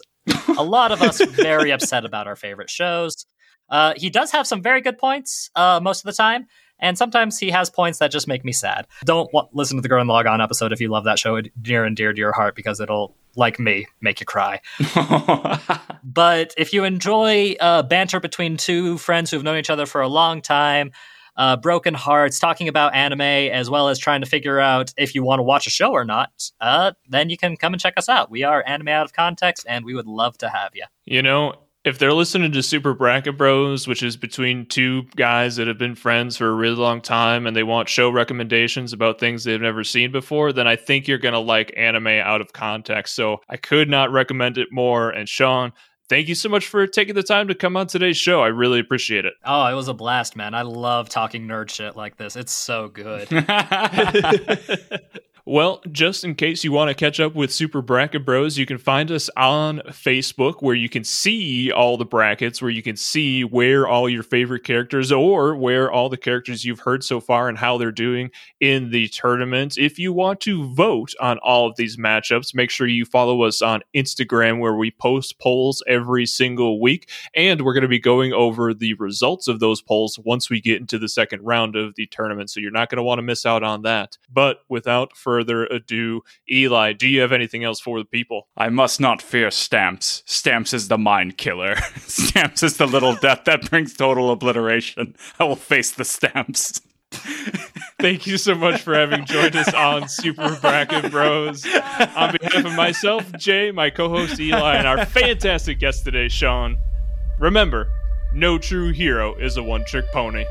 a lot of us very upset about our favorite shows. Uh, he does have some very good points uh, most of the time, and sometimes he has points that just make me sad. Don't w- listen to the Gurren Lagann episode if you love that show near and dear to your heart because it'll, like me, make you cry. but if you enjoy uh, banter between two friends who have known each other for a long time, uh, Broken Hearts, talking about anime, as well as trying to figure out if you want to watch a show or not, uh, then you can come and check us out. We are Anime Out of Context, and we would love to have you. You know, if they're listening to Super Bracket Bros, which is between two guys that have been friends for a really long time and they want show recommendations about things they've never seen before, then I think you're going to like anime out of context. So I could not recommend it more. And Sean, thank you so much for taking the time to come on today's show. I really appreciate it. Oh, it was a blast, man. I love talking nerd shit like this. It's so good. Well, just in case you want to catch up with Super Bracket Bros, you can find us on Facebook where you can see all the brackets, where you can see where all your favorite characters or where all the characters you've heard so far and how they're doing in the tournament. If you want to vote on all of these matchups, make sure you follow us on Instagram where we post polls every single week. And we're going to be going over the results of those polls once we get into the second round of the tournament. So you're not going to want to miss out on that. But without further further ado, Eli, do you have anything else for the people? I must not fear stamps. Stamps is the mind killer. stamps is the little death that brings total obliteration. I will face the stamps. Thank you so much for having joined us on Super Bracket Bros. On behalf of myself, Jay, my co host Eli, and our fantastic guest today, Sean, remember no true hero is a one trick pony.